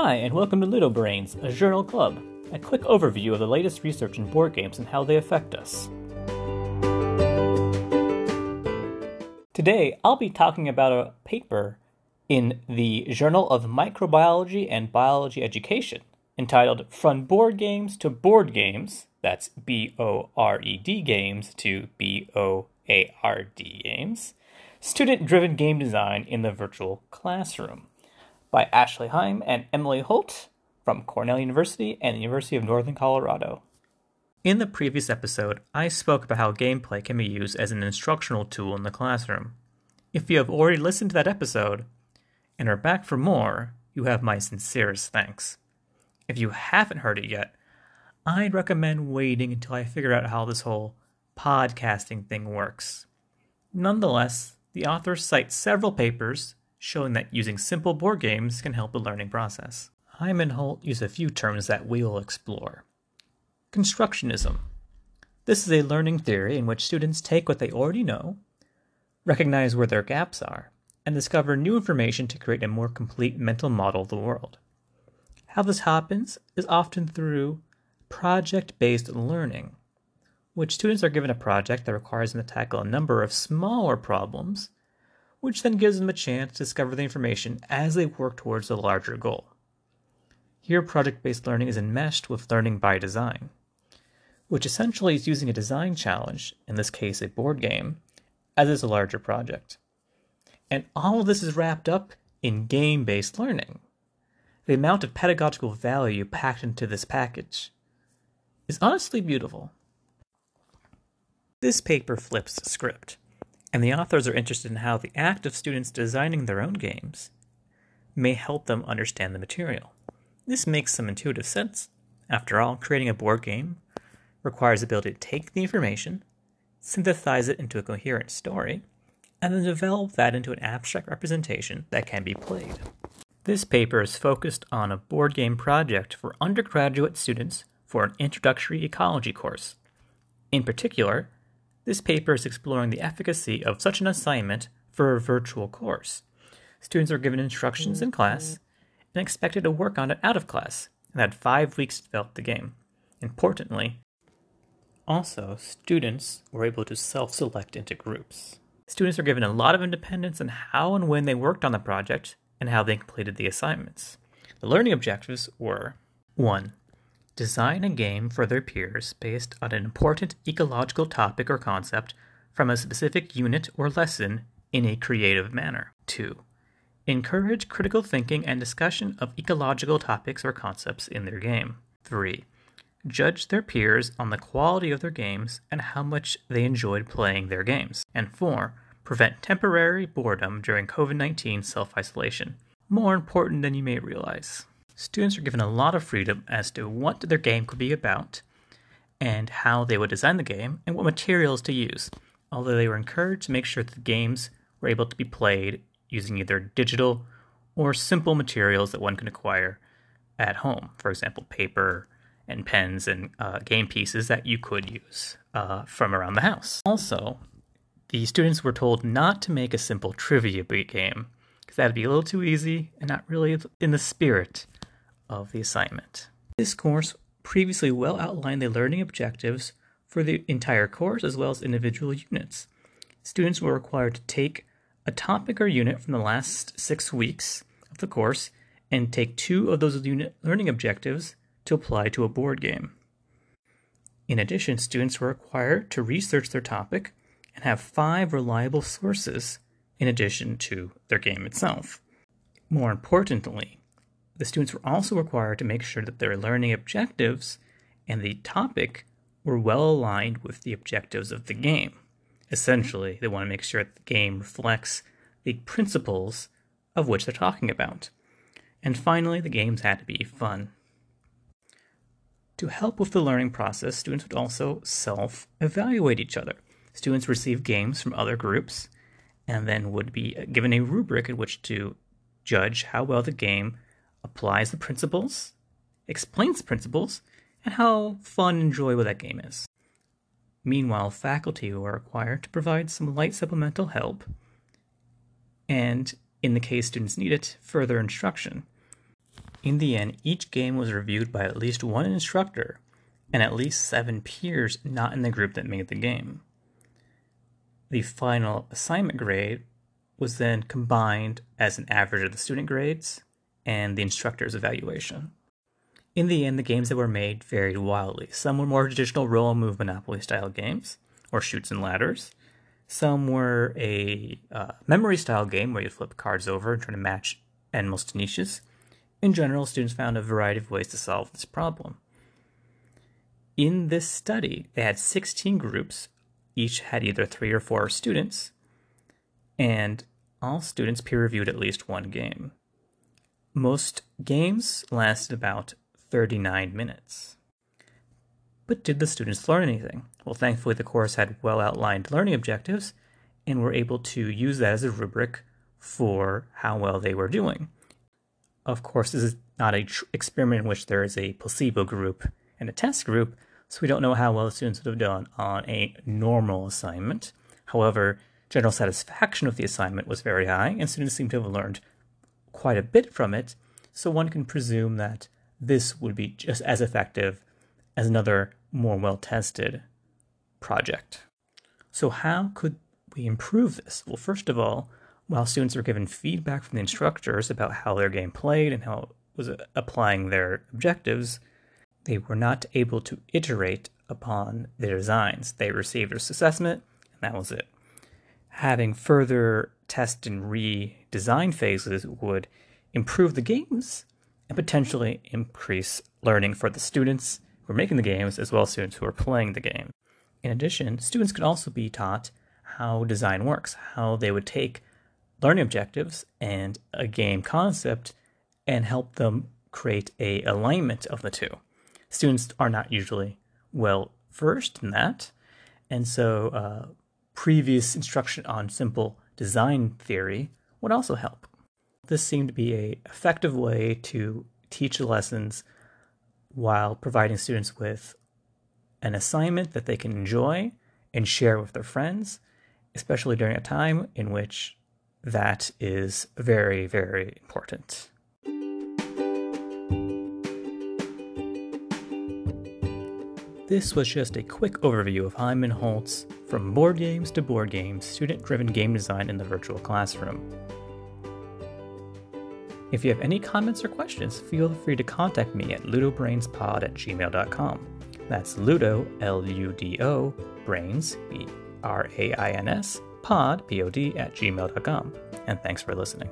Hi, and welcome to Ludo Brains, a journal club, a quick overview of the latest research in board games and how they affect us. Today, I'll be talking about a paper in the Journal of Microbiology and Biology Education entitled From Bored Games to Board Games, that's B O R E D games to B O A R D games, Student Driven Game Design in the Virtual Classroom by Ashley Heim and Emily Holt from Cornell University and the University of Northern Colorado. In the previous episode, I spoke about how gameplay can be used as an instructional tool in the classroom. If you have already listened to that episode and are back for more, you have my sincerest thanks. If you haven't heard it yet, I'd recommend waiting until I figure out how this whole podcasting thing works. Nonetheless, the authors cite several papers showing that using simple board games can help the learning process. Heim and Holt use a few terms that we will explore. Constructionism. This is a learning theory in which students take what they already know, recognize where their gaps are, and discover new information to create a more complete mental model of the world. How this happens is often through project based learning, which students are given a project that requires them to tackle a number of smaller problems which then gives them a chance to discover the information as they work towards a larger goal. Here, project based learning is enmeshed with learning by design, which essentially is using a design challenge, in this case a board game, as is a larger project. And all of this is wrapped up in game based learning. The amount of pedagogical value packed into this package is honestly beautiful. This paper flips script and the authors are interested in how the act of students designing their own games may help them understand the material. This makes some intuitive sense. After all, creating a board game requires the ability to take the information, synthesize it into a coherent story, and then develop that into an abstract representation that can be played. This paper is focused on a board game project for undergraduate students for an introductory ecology course. In particular, this paper is exploring the efficacy of such an assignment for a virtual course. Students are given instructions in class and expected to work on it out of class and had five weeks to develop the game. Importantly, also, students were able to self select into groups. Students are given a lot of independence in how and when they worked on the project and how they completed the assignments. The learning objectives were 1 design a game for their peers based on an important ecological topic or concept from a specific unit or lesson in a creative manner. 2. Encourage critical thinking and discussion of ecological topics or concepts in their game. 3. Judge their peers on the quality of their games and how much they enjoyed playing their games. And 4. Prevent temporary boredom during COVID 19 self isolation. More important than you may realize students are given a lot of freedom as to what their game could be about and how they would design the game and what materials to use, although they were encouraged to make sure that the games were able to be played using either digital or simple materials that one can acquire at home. For example, paper and pens and uh, game pieces that you could use uh, from around the house. Also, the students were told not to make a simple trivia game because that'd be a little too easy and not really in the spirit of the assignment. This course previously well outlined the learning objectives for the entire course as well as individual units. Students were required to take a topic or unit from the last six weeks of the course and take two of those unit learning objectives to apply to a board game. In addition, students were required to research their topic and have five reliable sources in addition to their game itself. More importantly, the students were also required to make sure that their learning objectives and the topic were well aligned with the objectives of the game. Essentially, they want to make sure that the game reflects the principles of which they're talking about. And finally, the games had to be fun. To help with the learning process, students would also self evaluate each other. Students receive games from other groups and then would be given a rubric in which to judge how well the game applies the principles, explains the principles, and how fun and enjoyable that game is. Meanwhile, faculty are required to provide some light supplemental help, and in the case students need it, further instruction. In the end, each game was reviewed by at least one instructor and at least seven peers not in the group that made the game. The final assignment grade was then combined as an average of the student grades and the instructor's evaluation. In the end, the games that were made varied wildly. Some were more traditional roll and move Monopoly style games, or Chutes and Ladders. Some were a uh, memory style game where you flip cards over and try to match animals to niches. In general, students found a variety of ways to solve this problem. In this study, they had 16 groups, each had either three or four students, and all students peer reviewed at least one game. Most games lasted about 39 minutes. But did the students learn anything? Well, thankfully, the course had well outlined learning objectives and were able to use that as a rubric for how well they were doing. Of course, this is not an tr- experiment in which there is a placebo group and a test group, so we don't know how well the students would have done on a normal assignment. However, general satisfaction with the assignment was very high, and students seem to have learned quite a bit from it, so one can presume that this would be just as effective as another more well tested project. So, how could we improve this? Well, first of all, while students were given feedback from the instructors about how their game played and how it was applying their objectives, they were not able to iterate upon their designs. They received a assessment, and that was it. Having further test and redesign phases would improve the games and potentially increase learning for the students who are making the games as well as students who are playing the game. In addition, students could also be taught how design works, how they would take learning objectives and a game concept and help them create a alignment of the two. Students are not usually well versed in that, and so uh, previous instruction on simple design theory would also help. This seemed to be a effective way to teach lessons while providing students with an assignment that they can enjoy and share with their friends, especially during a time in which that is very, very important. This was just a quick overview of Heim and Holt's from bored games to board games, student driven game design in the virtual classroom. If you have any comments or questions, feel free to contact me at ludobrainspod at gmail.com. That's ludo, L U D O, brains, B R A I N S, pod, P O D, at gmail.com. And thanks for listening.